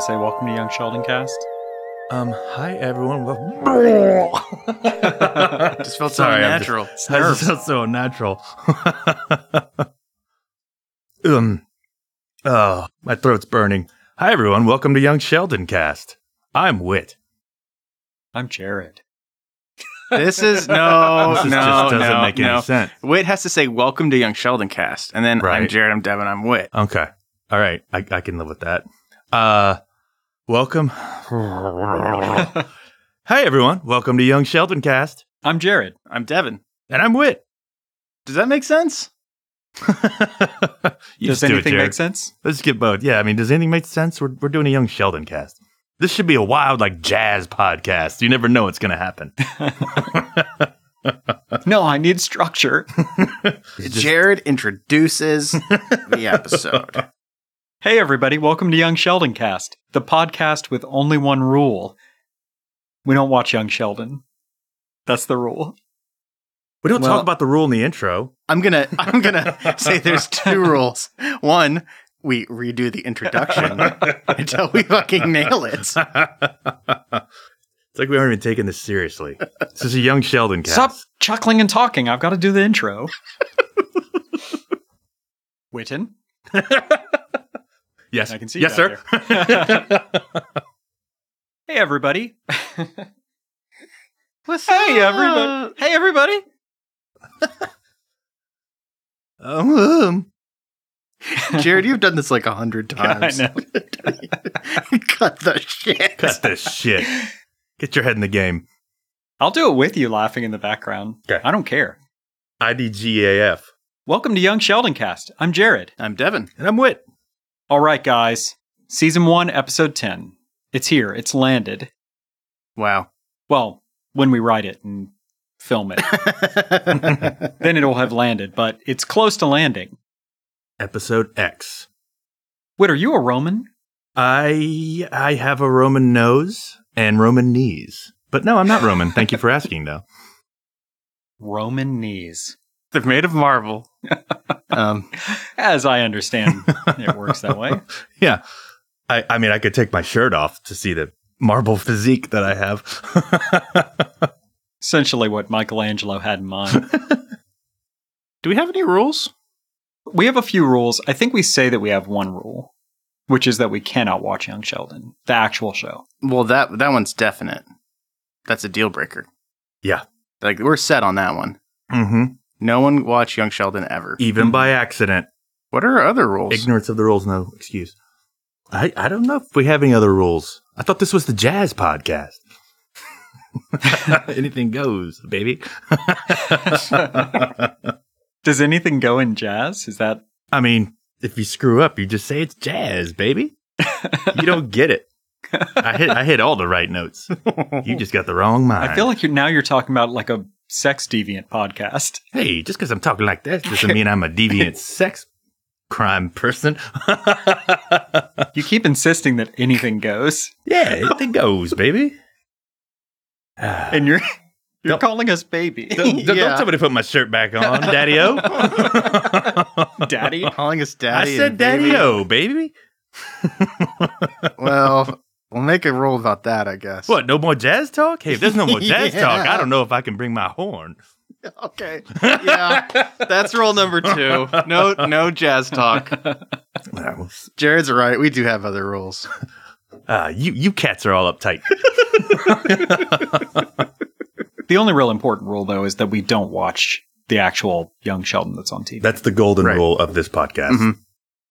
to say welcome to Young Sheldon Cast? Um, hi everyone. Just felt so Sorry, I'm just- natural. that just felt so unnatural. um, oh, my throat's burning. Hi everyone. Welcome to Young Sheldon Cast. I'm Wit. I'm Jared. This is no, This is- no, just doesn't no, make any no. sense. Wit has to say "Welcome to Young Sheldon Cast," and then I'm Jared, I'm Devin, I'm Wit. Okay. All right. I, I can live with that. Uh, welcome. Hi everyone. Welcome to Young Sheldon Cast. I'm Jared. I'm Devin. And I'm Wit. Does that make sense? You Does just do it, anything make sense? Let's get both. Yeah, I mean, does anything make sense? We're, we're doing a young Sheldon cast. This should be a wild, like, jazz podcast. You never know what's going to happen. No, I need structure. Jared introduces the episode. Hey, everybody. Welcome to Young Sheldon Cast, the podcast with only one rule. We don't watch Young Sheldon. That's the rule. We don't Well- talk about the rule in the intro. I'm gonna, I'm gonna say there's two rules. One, we redo the introduction until we fucking nail it. it's like we aren't even taking this seriously. This is a young Sheldon cast. Stop chuckling and talking. I've got to do the intro. Witten? Yes, I can see Yes, sir. Hey, everybody. What's Hey, up? everybody. Hey, everybody. um, um, Jared, you've done this like a hundred I times. know. Cut the shit. cut the shit. Get your head in the game. I'll do it with you laughing in the background. Okay. I don't care. IDGAF. Welcome to Young Sheldon Cast. I'm Jared. I'm Devin. And I'm Wit. All right, guys. Season 1, Episode 10. It's here. It's landed. Wow. Well, when we write it and film it, then it'll have landed, but it's close to landing. Episode X. Wait, are you a Roman? I I have a Roman nose and Roman knees. But no, I'm not Roman. Thank you for asking, though. Roman knees. They're made of marble. um, As I understand, it works that way. Yeah. I, I mean, I could take my shirt off to see the marble physique that I have. Essentially, what Michelangelo had in mind. do we have any rules? We have a few rules. I think we say that we have one rule, which is that we cannot watch Young Sheldon, the actual show. Well, that that one's definite. That's a deal breaker. Yeah. Like we're set on that one. mm-hmm. No one watched Young Sheldon ever. Even by accident. What are our other rules? Ignorance of the rules, no excuse. I, I don't know if we have any other rules. I thought this was the jazz podcast. Anything goes, baby. Does anything go in jazz? Is that I mean, if you screw up, you just say it's jazz, baby. You don't get it. I hit I hit all the right notes. You just got the wrong mind. I feel like you're now you're talking about like a sex deviant podcast. hey, just because I'm talking like that doesn't mean I'm a deviant sex crime person. You keep insisting that anything goes, yeah, it goes, baby. And you're you're Don't- calling us baby, don't, don't Yeah. tell me to put my shirt back on, Daddy O. daddy. Calling us daddy. I said. Daddy O, baby. Well, we'll make a rule about that, I guess. What? No more jazz talk? Hey, if there's no more jazz Yeah. talk, I don't know if I can bring my horn. Okay. Yeah. That's rule number two. No, no jazz talk. Jared's right. We do have other rules. Uh, you you cats are all uptight. The only real important rule though is that we don't watch the actual Young Sheldon that's on TV. That's the golden Right. rule of this podcast. Mhm.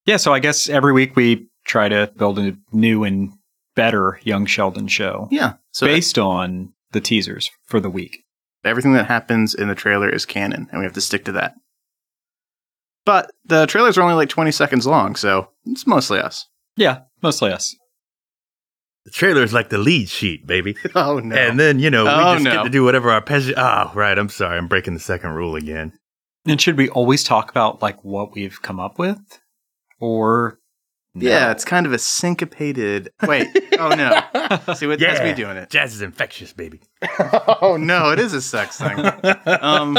yeah, so I guess every week we try to build a new and better Young Sheldon show Yeah. So based on the teasers for the week. everything that happens in the trailer is canon, and we have to stick to that. But the trailers are only like 20 seconds long, so it's mostly us. Yeah, mostly us. The trailer's like the lead sheet, baby. Oh, no. And then, you know, we Oh, just no. get to do whatever our pleasure. Ah, right. I'm sorry. I'm breaking the second rule again. And should we always talk about like what we've come up with, or no? yeah, it's kind of a syncopated. Wait. Oh, no. See what that's me doing it. Jazz is infectious, baby. Oh, no. It is a sex thing. Um,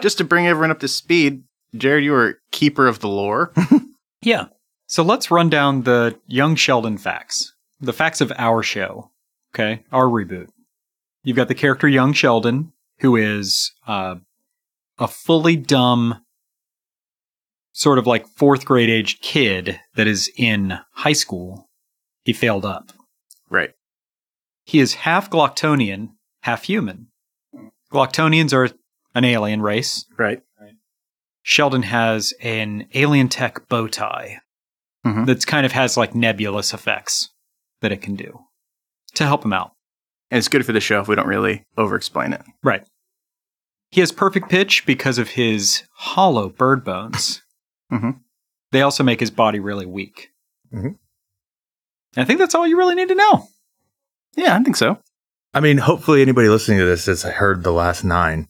just to bring everyone up to speed, Jared, you are keeper of the lore. yeah. So let's run down the young Sheldon facts. the facts of our show. Okay, our reboot. You've got the character young Sheldon, who is uh, a fully dumb, sort of like fourth grade aged kid that is in high school. He failed up. Right. He is half Glocktonian, half human. Glocktonians are an alien race. Right. Sheldon has an alien tech bow tie Mhm. that's kind of has like nebulous effects that it can do to help him out. And it's good for the show if we don't really over explain it. Right. He has perfect pitch because of his hollow bird bones. Mhm. They also make his body really weak. Mhm. And I think that's all you really need to know. Yeah, I think so. I mean, hopefully anybody listening to this has heard the last nine.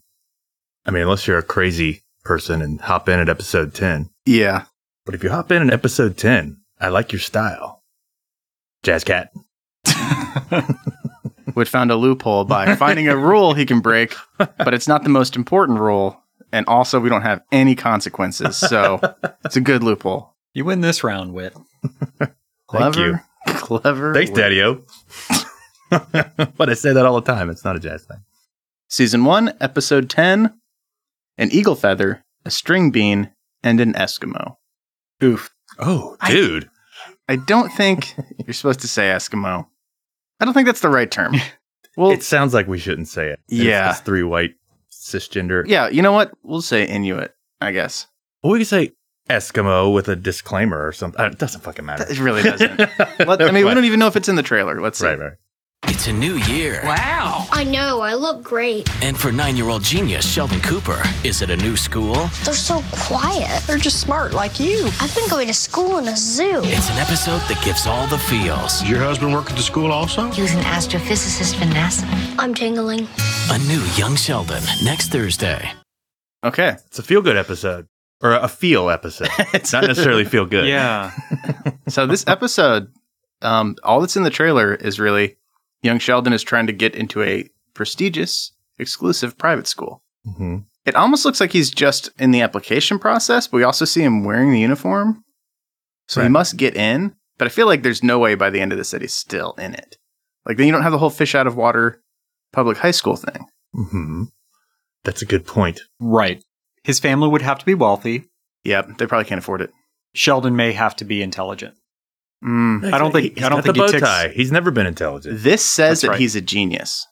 I mean, unless you're a crazy person and hop in at episode 10. Yeah. But if you hop in at episode 10, I like your style. Jazz Cat. Wit found a loophole by finding a rule he can break, but it's not the most important rule. And also, we don't have any consequences. So it's a good loophole. You win this round, Wit. Thank Clever. you. Clever. Thanks, wit. Daddy-O. but I say that all the time. It's not a jazz thing. Season 1, Episode 10 An Eagle Feather, a String Bean, and an Eskimo. Oof. Oh, I- dude. I don't think you're supposed to say Eskimo. I don't think that's the right term. Well, it sounds like we shouldn't say it. It's- Yeah. It's, three white cisgender. yeah, you know what? We'll say Inuit, I guess. Well, we could say Eskimo with a disclaimer or something. Uh, It doesn't fucking matter. It really doesn't. Let- I mean, we don't even know if it's in the trailer. Let's see. Right, right. It's a new year. Wow. I know, I look great. And for nine year old genius Sheldon Cooper, is it a new school? They're so quiet. They're just smart like you. I've been going to school in a zoo. It's an episode that gives all the feels. Does your husband work at the school also? He was an astrophysicist for NASA. I'm tingling. A new Young Sheldon next Thursday. Okay. It's a feel good episode or a feel episode. It's not necessarily feel good. Yeah. So this episode, um, all that's in the trailer is really young Sheldon is trying to get into a prestigious, exclusive private school. hmm It almost looks like he's just in the application process, but we also see him wearing the uniform. So he must get in, but I feel like there's no way by the end of this that he's still in it. Like then you don't have the whole fish out of water public high school thing. hmm That's a good point. right. His family would have to be wealthy. Yep, they probably can't afford it. Sheldon may have to be intelligent. Mm. I don't think- He's I don't got think the he ticks- tie. He's never been intelligent. This says That's that right. he's a genius,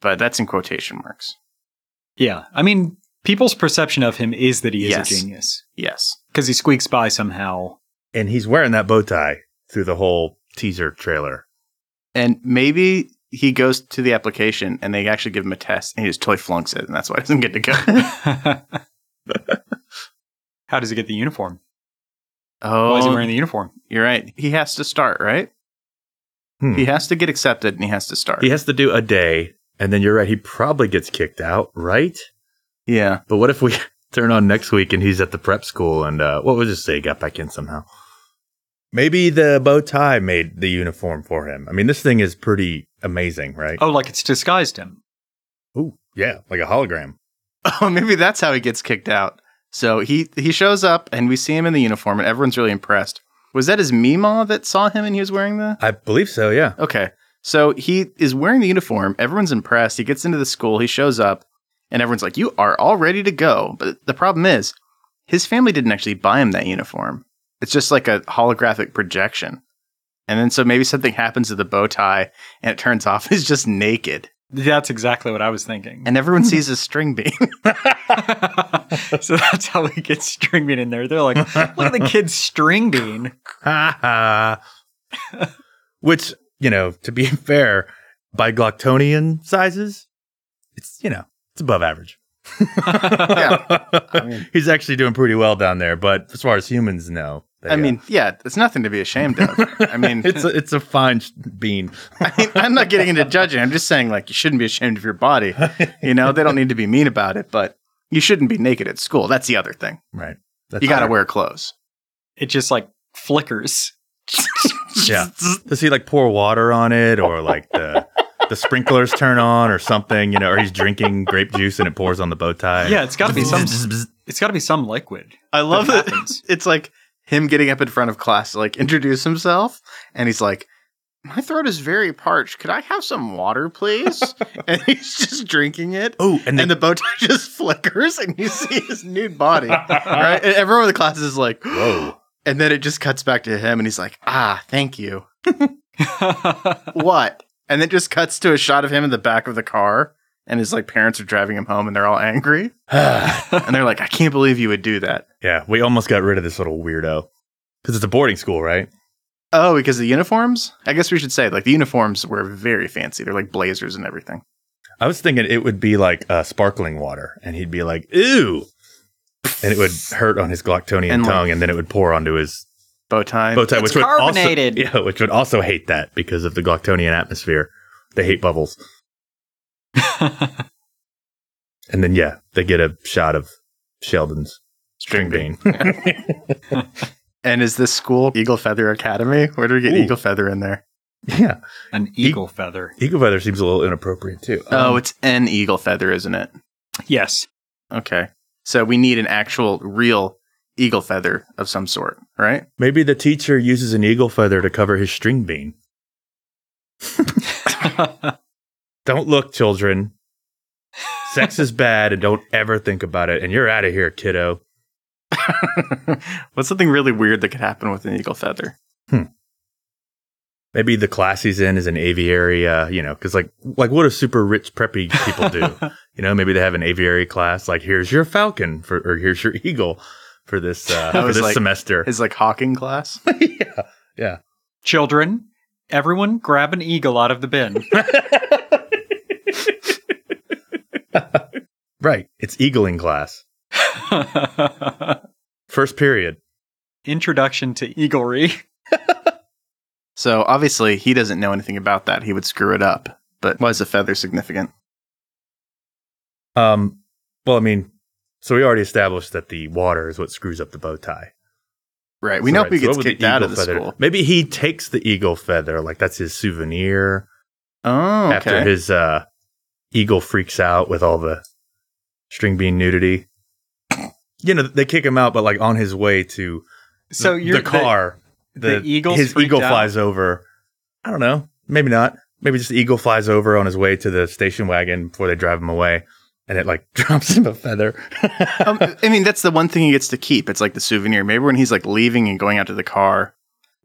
but that's in quotation marks. Yeah. I mean, people's perception of him is that he is Yes. a genius Yes. because he squeaks by somehow. And he's wearing that bow tie through the whole teaser trailer. And maybe he goes to the application and they actually give him a test and he just totally flunks it, and that's why he doesn't get to go. How does he get the uniform? oh, Why is he wearing the uniform? you're right. He has to start, right? Hmm. He has to get accepted and he has to start. He has to do a day, and then you're right. He probably gets kicked out, right? yeah. But what if we turn on next week and he's at the prep school and uh, what would just say he got back in somehow? Maybe the bow tie made the uniform for him. I mean, this thing is pretty amazing, right? Oh, like it's disguised him. Ooh, yeah, like a hologram. Oh, maybe that's how he gets kicked out. So he he shows up and we see him in the uniform and everyone's really impressed. Was that his Meemaw that saw him and he was wearing the? I believe so. Yeah. Okay. So he is wearing the uniform. Everyone's impressed. He gets into the school. He shows up, and everyone's like, "You are all ready to go." But the problem is, his family didn't actually buy him that uniform. It's just like a holographic projection. And then so maybe something happens to the bow tie, and it turns off. He's just naked, That's exactly what I was thinking. and everyone sees a string bean. so that's how we get string bean in there. They're like, look at the kid's string bean. Ha ha. Which, you know, to be fair, by Glocktonian sizes, it's, you know, it's above average. yeah. I mean, He's actually doing pretty well down there, but as far as humans, no. They, I mean, yeah, it's nothing to be ashamed of. I mean, it's a, it's a fine sh- bean. I mean, I'm not getting into judging. I'm just saying, like, you shouldn't be ashamed of your body. You know, they don't need to be mean about it, but you shouldn't be naked at school. That's the other thing. Right. That's You got to wear clothes. It just like flickers. Yeah. Does he like pour water on it or like the the sprinklers turn on or something, you know, or he's drinking grape juice and it pours on the bow tie? Yeah, it's got to be some. It's got to be some liquid. I love That it. It's like him getting up in front of class to like introduce himself, and he's like, My throat is very parched. Could I have some water, please? and he's just drinking it. Oh, and, And the, the bow tie just flickers, and you see his nude body. right? And everyone in the class is like, whoa. and then it just cuts back to him, and he's like, ah, thank you. what? And then just cuts to a shot of him in the back of the car, and his like parents are driving him home, and they're all angry, and they're like, I can't believe you would do that. yeah, we almost got rid of this little weirdo because it's a boarding school, right? Oh, because the uniforms? I guess we should say like the uniforms were very fancy. They're like blazers and everything. I was thinking it would be like uh, sparkling water, and he'd be like, ooh and it would hurt on his Glocktonian And, like- tongue, and then it would pour onto his Bow tie. bow tie, It's which would carbonated. also yeah, which would also hate that because of the Glocktonian atmosphere. They hate bubbles, and then yeah, they get a shot of Sheldon's string bean. And is this school Eagle Feather Academy? Where do we get Ooh. Eagle Feather in there? yeah, An eagle feather. eagle feather seems a little inappropriate too. oh, Um, it's an Eagle Feather, isn't it? Yes. Okay. So we need an actual, real Eagle Feather of some sort, right? maybe the teacher uses an eagle feather to cover his string bean. Don't look, children. Sex is bad, and don't ever think about it. And you're out of here, kiddo. What's something really weird that could happen with an Eagle Feather? Hmm. Maybe the class he's in is an aviary, uh, you know, because like, like what do super rich preppy people do? you know, maybe they have an aviary class. Like, here's your falcon for, or here's your eagle for this uh, for this like- semester. His like hawking class? yeah, yeah. Children, everyone grab an eagle out of the bin. Right. It's eagling class. First period. Introduction to eaglery. So obviously he doesn't know anything about that. He would screw it up. But why is the feather significant? Um, well, I mean, so we already established that the water is what screws up the bow tie. Right. We So, know right, if he so gets kicked out of the feather- school. Maybe he takes the eagle feather, like that's his souvenir. Oh, okay. After his uh, eagle freaks out with all the string bean nudity. You know, they kick him out, but like on his way to So the, the car, the eagle his eagle out? flies over. I don't know, maybe not. Maybe just the eagle flies over on his way to the station wagon before they drive him away, and it like drops him a feather. um, I mean, that's the one thing he gets to keep. It's like the souvenir. Maybe when he's like leaving and going out to the car,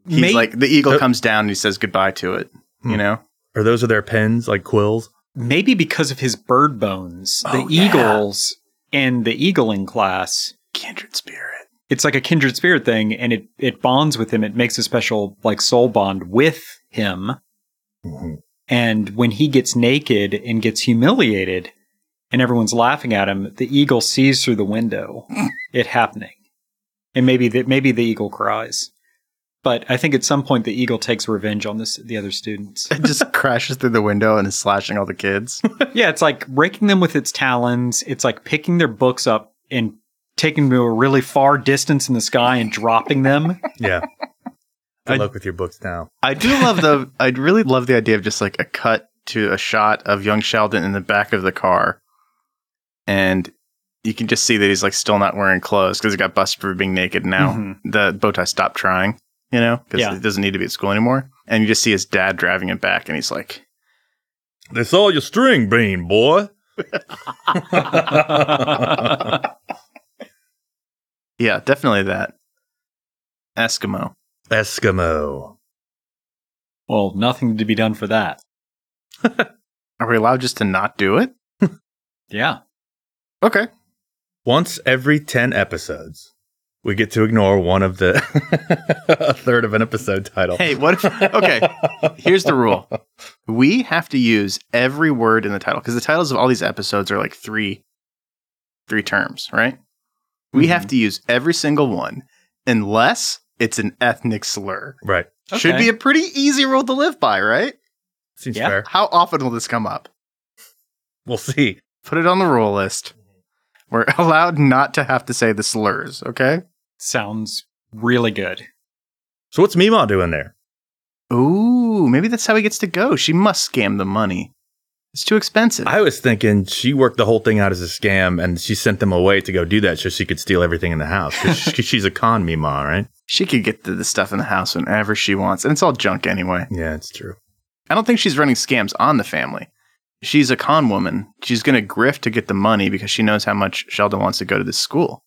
he's May- like the eagle comes down and he says goodbye to it. Hmm. You know? or those are their pens, like quills. Maybe because of his bird bones, the Oh, yeah. eagles and the eagling class, Kindred spirit. it's like a kindred spirit thing, and it it bonds with him. It makes a special like soul bond with him. Mhm. And when he gets naked and gets humiliated, and everyone's laughing at him, the eagle sees through the window it happening, and maybe the, maybe the eagle cries. But I think at some point the eagle takes revenge on this the other students. It just crashes through the window and is slashing all the kids. Yeah, it's like raking them with its talons. It's like picking their books up and taking them to a really far distance in the sky and dropping them. Yeah. Good I- luck with your books now. I do love the. I'd really love the idea of just like a cut to a shot of young Sheldon in the back of the car, and you can just see that he's like still not wearing clothes because he got busted for being naked. Now Mhm. the bow tie stopped trying, you know, because Yeah. he doesn't need to be at school anymore. And you just see his dad driving him back, and he's like, They saw your string bean, boy. "Yeah, definitely that Eskimo." Eskimo. Well, nothing to be done for that. Are we allowed just to not do it? Yeah. Okay. Once every 10 episodes, we get to ignore one of the a third of an episode title. Hey, what if? Okay, here's the rule: we have to use every word in the title because the titles of all these episodes are like three, three terms, right? We have mm-hmm. to use every single one, unless it's an ethnic slur. Right. Should be a pretty easy rule to live by, right? Seems Yeah. fair. How often will this come up? We'll see. Put it on the rule list. We're allowed not to have to say the slurs, okay? Sounds really good. So what's Meemaw doing there? Ooh, maybe that's how he gets to go. She must scam the money. It's too expensive. I was thinking she worked the whole thing out as a scam and she sent them away to go do that so she could steal everything in the house. 'Cause she- she's a con Meemaw, right? She could get to the stuff in the house whenever she wants, and it's all junk anyway. Yeah, it's true. I don't think she's running scams on the family. She's a con woman. She's going to grift to get the money because she knows how much Sheldon wants to go to this school.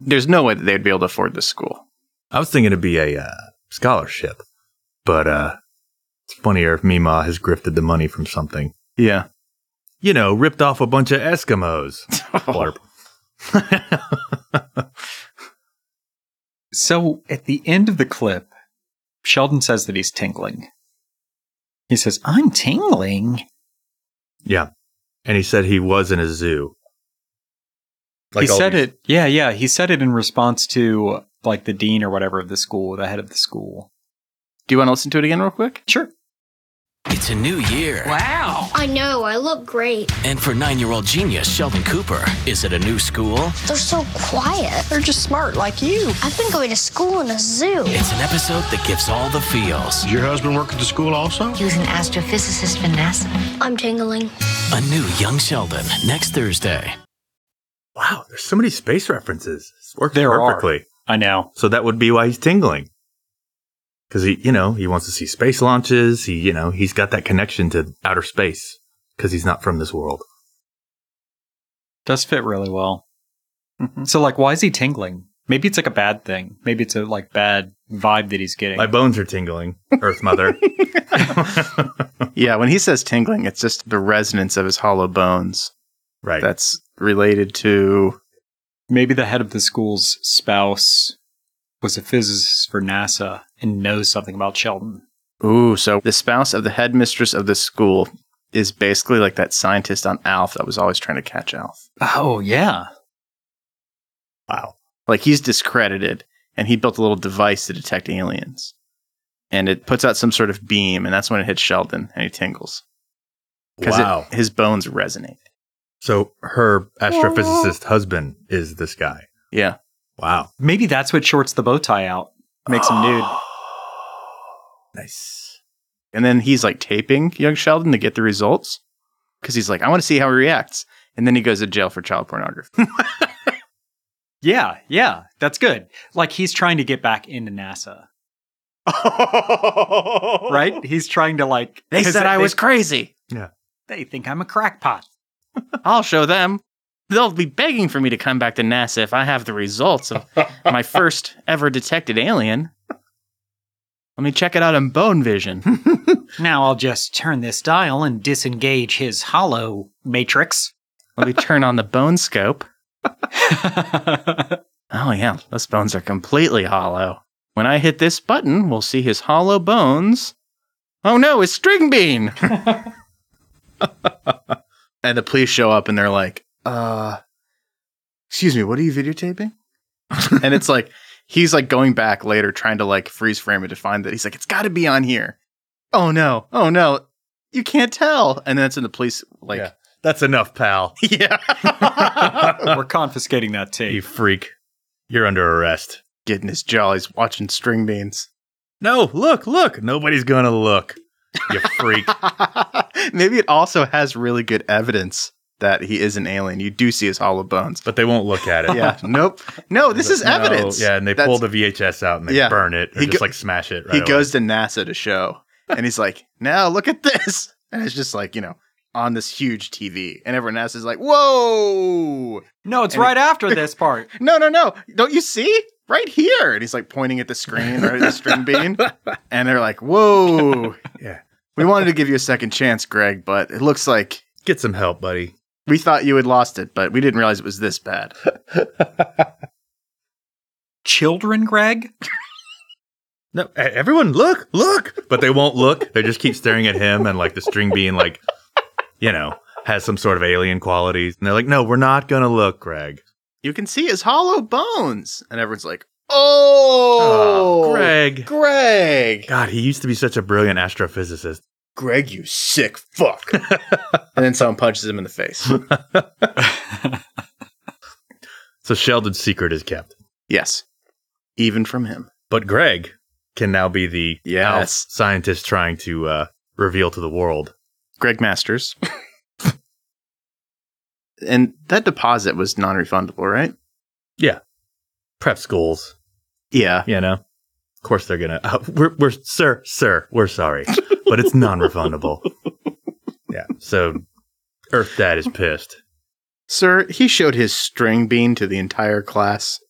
There's no way that they'd be able to afford this school. I was thinking it'd be a uh, scholarship, but uh, it's funnier if Meemaw has grifted the money from something. Yeah. You know, ripped off a bunch of Eskimos. Blarp. So at the end of the clip, Sheldon says that he's tingling. He says, I'm tingling. yeah. And he said he was in a zoo. He said these- it. Yeah, yeah. He said it in response to like the dean or whatever of the school, the head of the school. Do you want to listen to it again real quick? Sure. It's a new year. Wow. I know, I look great. And for nine year old genius Sheldon Cooper, is it a new school? They're so quiet. They're just smart like you. I've been going to school in a zoo. It's an episode that gives all the feels. Does your husband work at the school also? He was an astrophysicist for NASA. I'm tingling. A new Young Sheldon next Thursday. Wow, there's so many space references. It's worked There are. perfectly. I know. So that would be why he's tingling. Because he, you know, he wants to see space launches. He, you know, he's got that connection to outer space because he's not from this world. Does fit really well. Mm-hmm. So like, why is he tingling? Maybe it's like a bad thing. Maybe it's a like bad vibe that he's getting. My bones are tingling, Earth Mother. Yeah, when he says tingling, it's just the resonance of his hollow bones right. that's related to. Maybe the head of the school's spouse was a physicist for NASA and knows something about Sheldon. Ooh, so the spouse of the headmistress of the school is basically like that scientist on Alf that was always trying to catch Alf. Oh yeah. wow. Like he's discredited and he built a little device to detect aliens. And it puts out some sort of beam, and that's when it hits Sheldon and he tingles. Because Wow. his bones resonate. So her astrophysicist husband is this guy. Yeah. Wow. Maybe that's what shorts the bow tie out. Makes him nude. Nice. And then he's like taping young Sheldon to get the results. Because he's like, I want to see how he reacts. And then he goes to jail for child pornography. Yeah, yeah. That's good. Like he's trying to get back into NASA. Right? He's trying to like They 'cause said I was crazy. Yeah. They think I'm a crackpot. I'll show them. They'll be begging for me to come back to NASA if I have the results of my first ever detected alien. Let me check it out in Bone Vision. Now I'll just turn this dial and disengage his hollow matrix. Let me turn on the bone scope. Oh, yeah, those bones are completely hollow. When I hit this button, we'll see his hollow bones. Oh no, it's string bean! And the police show up and they're like, uh, excuse me, what are you videotaping? and it's like, he's like going back later trying to like freeze frame it to find that. He's like, it's gotta be on here. Oh no, oh no, you can't tell. And then it's in the police, like, Yeah. That's enough, pal. yeah. We're confiscating that tape. you freak. You're under arrest. Getting his jollies watching string beans. No, look, look. Nobody's gonna look. You freak. Maybe it also has really good evidence that he is an alien. You do see his hollow bones. but they won't look at it. Yeah. nope. No, this is No, evidence. Yeah, and they That's- pull the VHS out and they Yeah. burn it or He just go- like smash it. Right He away. goes to NASA to show, and he's like, "Now look at this," and it's just like you know on this huge TV, and everyone else is like, "Whoa!" No, it's And right after this part. No, no, no! Don't you see? Right here, and he's like pointing at the screen or the string bean, and they're like, "Whoa!" Yeah. We wanted to give you a second chance, Greg, but it looks like Get some help, buddy. we thought you had lost it, but we didn't realize it was this bad. Children, Greg? No, everyone look, look. But they won't look. They just keep staring at him and like the string being like, you know, has some sort of alien qualities. And they're like, no, we're not gonna look, Greg. You can see his hollow bones, and everyone's like, "Oh, Greg. Greg, God, he used to be such a brilliant astrophysicist. Greg, you sick fuck!" and then someone punches him in the face. So Sheldon's secret is kept. yes, even from him. But Greg can now be the Yes. Scientist trying to uh, reveal to the world. Greg Masters. and that deposit was non-refundable, right? Prep schools. Yeah. You know, of course they're gonna. Uh, we're, we're, sir, sir, we're sorry, but it's non-refundable. yeah. So, Earth Dad is pissed. Sir, he showed his string bean to the entire class.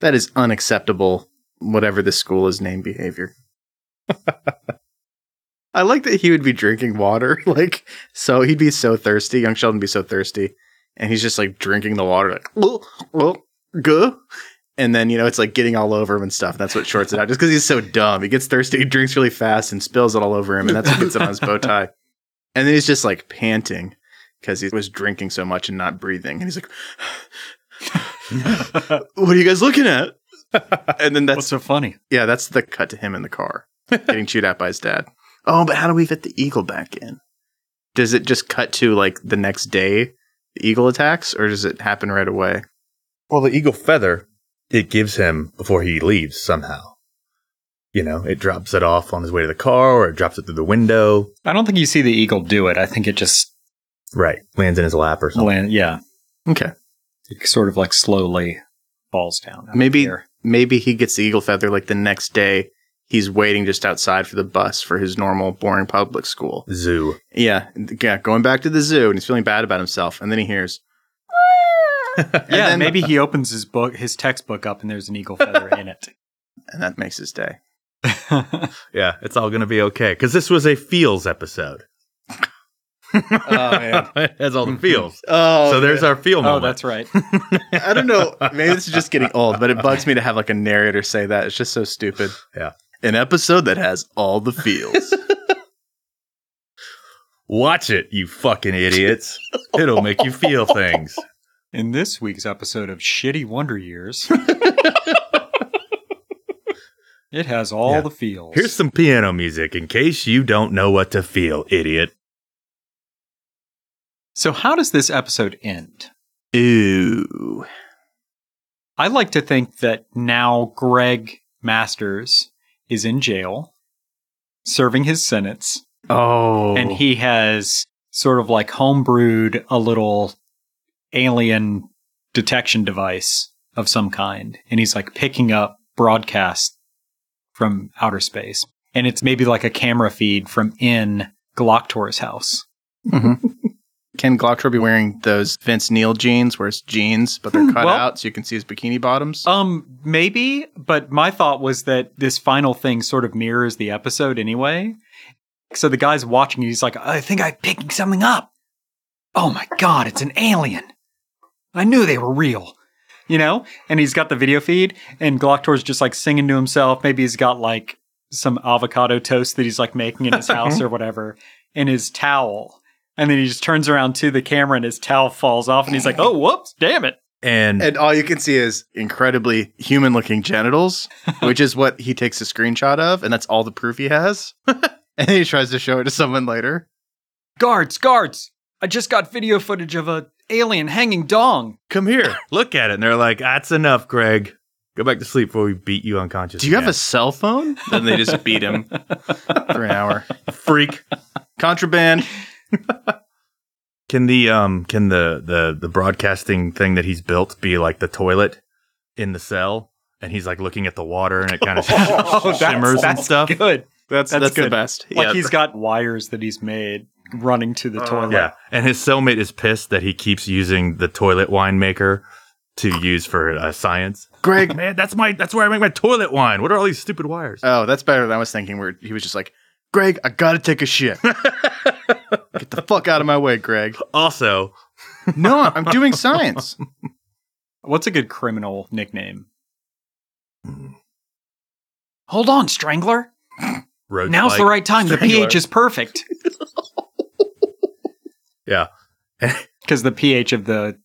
That is unacceptable, whatever the school is named behavior. I like that he would be drinking water. Like, so he'd be so thirsty. Young Sheldon would be so thirsty. And he's just like drinking the water, like, well, well, good. And then, you know, it's like getting all over him and stuff. That's what shorts it out. Just because he's so dumb. He gets thirsty, he drinks really fast and spills it all over him. And that's what gets it on his bow tie. And then he's just like panting because he was drinking so much and not breathing. And he's like, What are you guys looking at? And then What's that's, so funny? yeah, that's the cut to him in the car getting chewed out by his dad. Oh, but how do we fit the eagle back in? Does it just cut to like the next day, the eagle attacks, or does it happen right away? Well, the eagle feather it gives him before he leaves somehow. You know, it drops it off on his way to the car, or it drops it through the window. I don't think you see the eagle do it. I think it just Right, lands in his lap or something. land. Yeah, Okay. it sort of like slowly falls down. Maybe the maybe he gets the eagle feather like the next day. He's waiting just outside for the bus for his normal boring public school. Zoo. Yeah, yeah, going back to the zoo and he's feeling bad about himself, and then he hears, yeah. then- maybe he opens his book, his textbook up, and there's an eagle feather in it. and that makes his day. Yeah, it's all going to be okay because this was a feels episode. Oh man. it has all the feels. Oh, so there's our feel oh, that's right. I don't know. Maybe this is just getting old, but it bugs me to have like a narrator say that. It's just so stupid. Yeah. An episode that has all the feels. Watch it, you fucking idiots. It'll make you feel things. In this week's episode of Shitty Wonder Years, it has all Yeah. the feels. Here's some piano music in case you don't know what to feel, idiot. so, how does this episode end? Ooh. I like to think that now Greg Masters is in jail, serving his sentence, Oh. and he has sort of like homebrewed a little alien detection device of some kind. And he's like picking up broadcasts from outer space. And it's maybe like a camera feed from in Glocktor's house. Can Glocktor be wearing those Vince Neil jeans where it's jeans, but they're cut Well- out so you can see his bikini bottoms? Um, maybe, but my thought was that this final thing sort of mirrors the episode anyway. So the guy's watching, he's like, I think I'm picking something up. Oh my god, it's an alien. I knew they were real. You know? And he's got the video feed, and Glocktor's just like singing to himself. Maybe he's got like some avocado toast that he's like making in his house or whatever, and his towel. And then he just turns around to the camera and his towel falls off, and he's like, oh, whoops, damn it. And, and all you can see is incredibly human looking genitals, which is what he takes a screenshot of, and that's all the proof he has. and then he tries to show it to someone later. Guards, guards! I just got video footage of a alien hanging dong. come here, look at it. And they're like, that's enough, Greg. Go back to sleep before we beat you unconscious. Do you have a cell phone? Then they just beat him for an hour. freak? Contraband. Can the um can the the the broadcasting thing that he's built be like the toilet in the cell, and he's like looking at the water and it kind of shimmers and stuff? Good. That's That's that's, the good. best. Like Yeah. he's got wires that he's made running to the toilet. Yeah, and his cellmate is pissed that he keeps using the toilet wine maker to use for uh, science. Greg. Man, that's my that's where I make my toilet wine. What are all these stupid wires? Oh, that's better than I was thinking. Where he was just like, "Greg, I gotta take a shit. Get the fuck out of my way, Greg." Also, No, I'm doing science. What's a good criminal nickname? Hold on, Strangler. road Now's spike. the right time. The pH is perfect. Yeah, Because the pH of the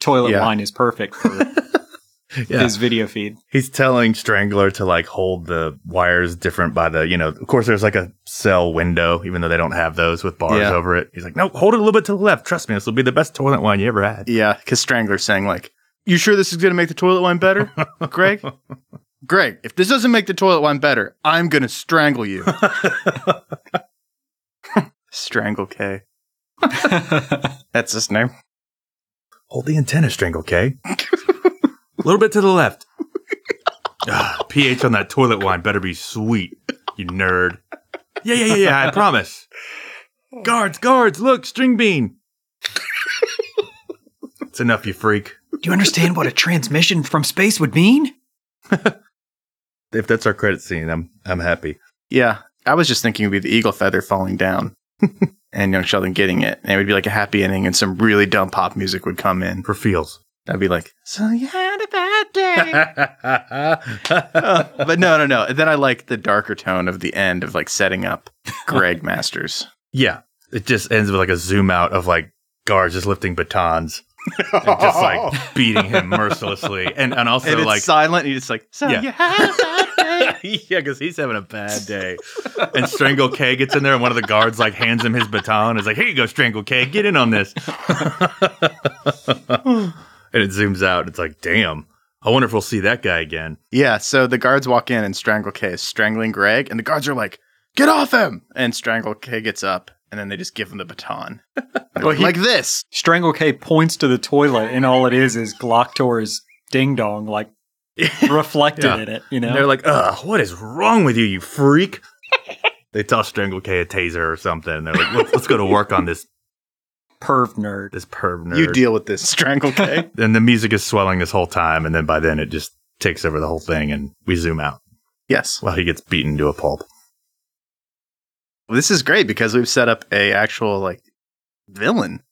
toilet Yeah. wine is perfect for yeah. his video feed. He's telling Strangler to like hold the wires different by the, you know, of course there's like a cell window, even though they don't have those with bars Yeah. over it. He's like, no, hold it a little bit to the left. Trust me, this will be the best toilet wine you ever had. Yeah, because Strangler's saying like, "You sure this is gonna make the toilet wine better, Greg? Greg, if this doesn't make the toilet wine better, I'm gonna strangle you." Strangle K. That's his name. Hold the antenna, string, okay? A little bit to the left. Ah, pH on that toilet wine better be sweet, you nerd. Yeah, yeah, yeah, yeah, I promise. Guards, guards, look, string bean. it's enough, you freak. Do you understand what a transmission from space would mean? If that's our credit scene, I'm I'm happy. Yeah, I was just thinking it would be the eagle feather falling down and young Sheldon getting it. And it would be like a happy ending and some really dumb pop music would come in. For feels. That'd be like, so you had a bad day. Uh, but no, no, no. And then I like the darker tone of the end of like setting up Greg Masters. yeah. It just ends with like a zoom out of like guards just lifting batons. and just like beating him mercilessly. And and also and it's like silent. And just like, so Yeah. you had a bad day. yeah, because he's having a bad day. And Strangle K gets in there, and one of the guards like hands him his baton. Is like, "Here you go, Strangle K, get in on this." and it zooms out. It's like, damn. I wonder if we'll see that guy again. yeah. So the guards walk in and Strangle K is strangling Greg. And the guards are like, get off him. And Strangle K gets up. And then they just give him the baton. Well, he- like this. Strangle K points to the toilet, and all it is is Glocktor's ding dong, like reflected Yeah. in it. You know, And they're like, "Ugh, what is wrong with you, you freak?" they toss Strangle K a taser or something. And they're like, let's, "Let's go to work on this perv nerd. this perv nerd." You deal with this, Strangle K. and the music is swelling this whole time, and then by then it just takes over the whole thing, and we zoom out yes. while he gets beaten to a pulp. Well, this is great because we've set up a actual like villain.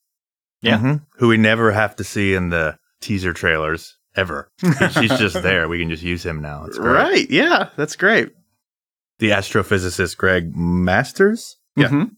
Yeah. Mhm. Who we never have to see in the teaser trailers ever. She's just there. We can just use him now. It's great. Right. Yeah. That's great. The astrophysicist Greg Masters? Yeah. Mhm.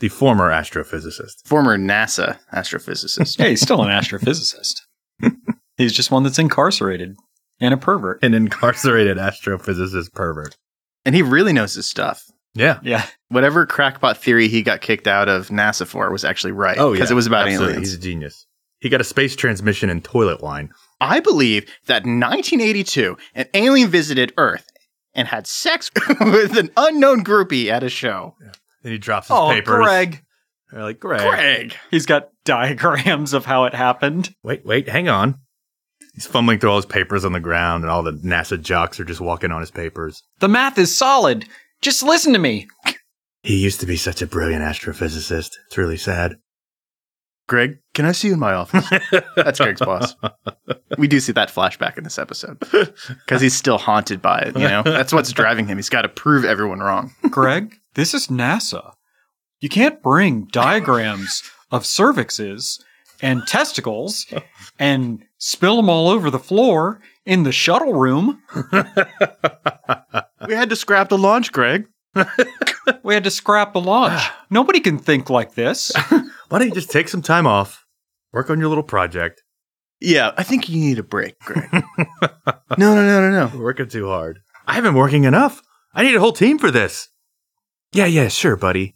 The former astrophysicist. Former NASA astrophysicist. Yeah, he's still an astrophysicist. he's just one that's incarcerated and a pervert. An incarcerated astrophysicist pervert. and he really knows his stuff. Yeah. Yeah, Whatever crackpot theory he got kicked out of NASA for was actually right. Oh, yeah. Because it was about Absolutely. aliens. He's a genius. He got a space transmission and toilet wine. I believe that in 1982, an alien visited Earth and had sex with an unknown groupie at a show. Then he drops his Oh, papers. Greg. They're like, Greg. Greg. He's got diagrams of how it happened. Wait, wait, hang on. He's fumbling through all his papers on the ground, and all the NASA jocks are just walking on his papers. The math is solid. Just listen to me. He used to be such a brilliant astrophysicist. It's really sad. Greg, can I see you in my office? That's Greg's boss. We do see that flashback in this episode because he's still haunted by it. You know, that's what's driving him. He's got to prove everyone wrong. Greg, this is NASA. You can't bring diagrams of cervixes and testicles and spill them all over the floor in the shuttle room. We had to scrap the launch, Greg. We had to scrap the launch. Nobody can think like this. Why don't you just take some time off, work on your little project? Yeah, I think you need a break, Greg. no, no, no, no, no. Working too hard. I haven't working enough. I need a whole team for this. Yeah, yeah, sure, buddy.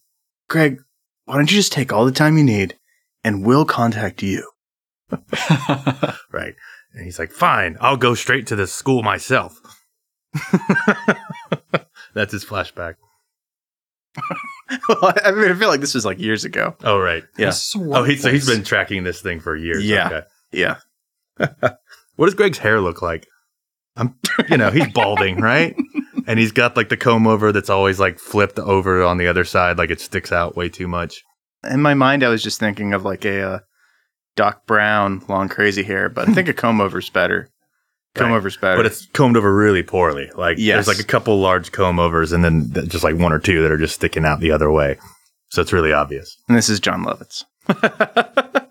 Greg, why don't you just take all the time you need and we'll contact you? Right. And he's like, fine, I'll go straight to the school myself. That's his flashback. I mean, I feel like this was like years ago. Oh, right. Yeah. This is Oh, he, so he's workplace. been tracking this thing for years. Yeah. Okay. Yeah. What does Greg's hair look like? I'm, you know, he's balding, right? And he's got like the comb over that's always like flipped over on the other side, like it sticks out way too much. In my mind, I was just thinking of like a uh, Doc Brown long crazy hair, but I think a comb over's better. Comb Right. over's better. But it's combed over really poorly. Like Yes. there's like a couple large comb overs and then just like one or two that are just sticking out the other way. So it's really obvious. and this is Jon Lovitz.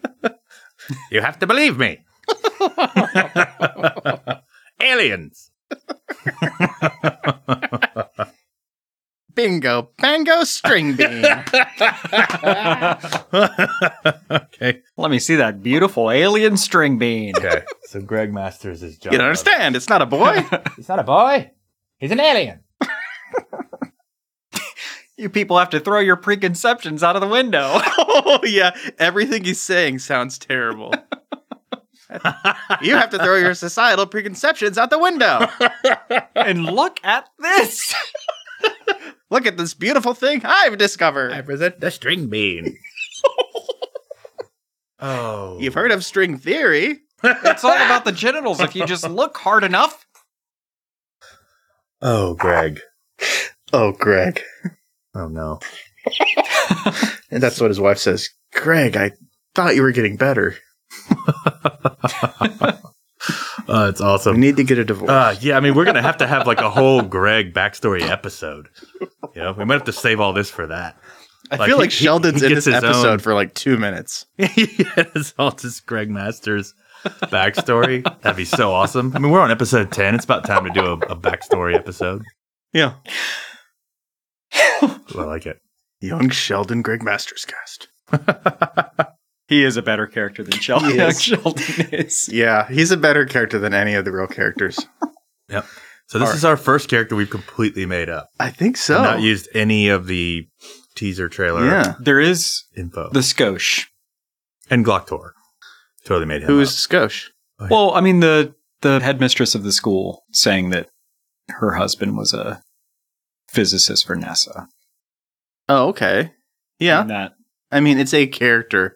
You have to believe me. Aliens. Bingo, bango, string bean. okay. Let me see that beautiful alien string bean. Okay. So Greg Masters is Jon. you don't understand? It's not a boy. it's not a boy. He's an alien. You people have to throw your preconceptions out of the window. oh yeah, everything he's saying sounds terrible. you have to throw your societal preconceptions out the window. and look at this. Look at this beautiful thing I've discovered. I present the string bean. oh. You've heard of string theory. It's all about the genitals if you just look hard enough. Oh, Greg. Oh, Greg. Oh no. And that's what his wife says. Greg, I thought you were getting better. Oh, it's awesome. We need to get a divorce. Uh, yeah, I mean, we're gonna have to have like a whole Greg backstory episode. You know, we might have to save all this for that. I like, feel like he- Sheldon's he in this episode own- for like two minutes. yeah, it's all just Greg Masters backstory. That'd be so awesome. I mean, we're on episode ten. It's about time to do a, a backstory episode. Yeah. I like it. Young Sheldon Greg Masters cast. He is a better character than Sheldon. Is. Sheldon is. Yeah, he's a better character than any of the real characters. Yep. So this All is our first character we've completely made up. I think so. Not used any of the teaser trailer yeah. There is info. the Skosh. and Glocktor. Totally made him. Who's up. Skosh? Oh, well, I mean the the headmistress of the school saying that her husband was a physicist for NASA. Oh, okay. Yeah. And that I mean, it's a character.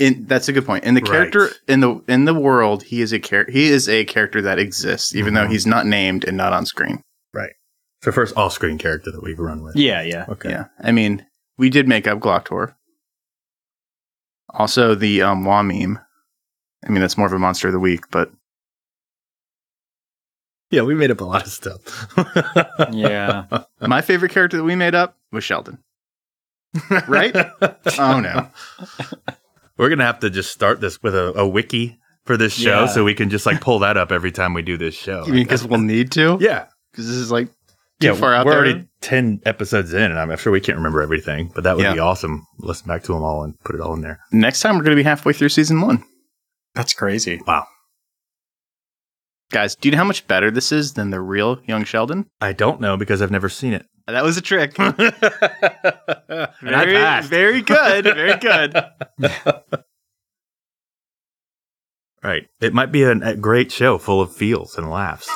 In that's a good point. In the Right. character in the in the world, he is a char- he is a character that exists, even though Mhm. he's not named and not on screen. Right. the first off-screen character that we've run with. yeah, yeah. Okay. Yeah. I mean, we did make up Glocktor. Also, the um, Wah meme. I mean, that's more of a monster of the week, but Yeah, we made up a lot of stuff. Yeah. my favorite character that we made up was Sheldon. Right? Oh no. We're gonna have to just start this with a, a wiki for this show, Yeah. so we can just like pull that up every time we do this show. You mean because we'll need to? yeah, Because this is like too yeah, far out we're there. already ten episodes in, and I'm sure we can't remember everything, but that would Yeah. be awesome. Listen back to them all and put it all in there. Next time, we're going to be halfway through season one. That's crazy. Wow, Guys, do you know how much better this is than the real young Sheldon? I don't know because I've never seen it. That was a trick. very, very good. Very good. Right, it might be an, a great show full of feels and laughs.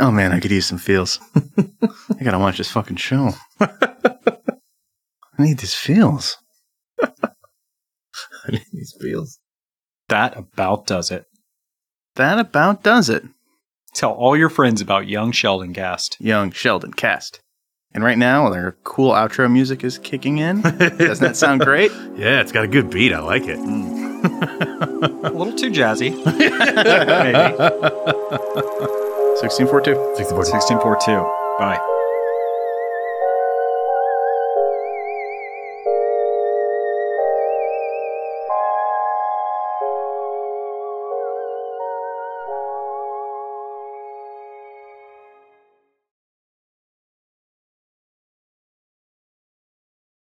oh man, I could use some feels. I gotta watch this fucking show. I need these feels. I need these feels. That about does it. That about does it. Tell all your friends about young Sheldon Cast. Young Sheldon cast. And right now, their cool outro music is kicking in. Doesn't that sound great? Yeah, it's got a good beat. I like it. Hmm. A little too jazzy. Maybe. 1642. 64 1642. Bye.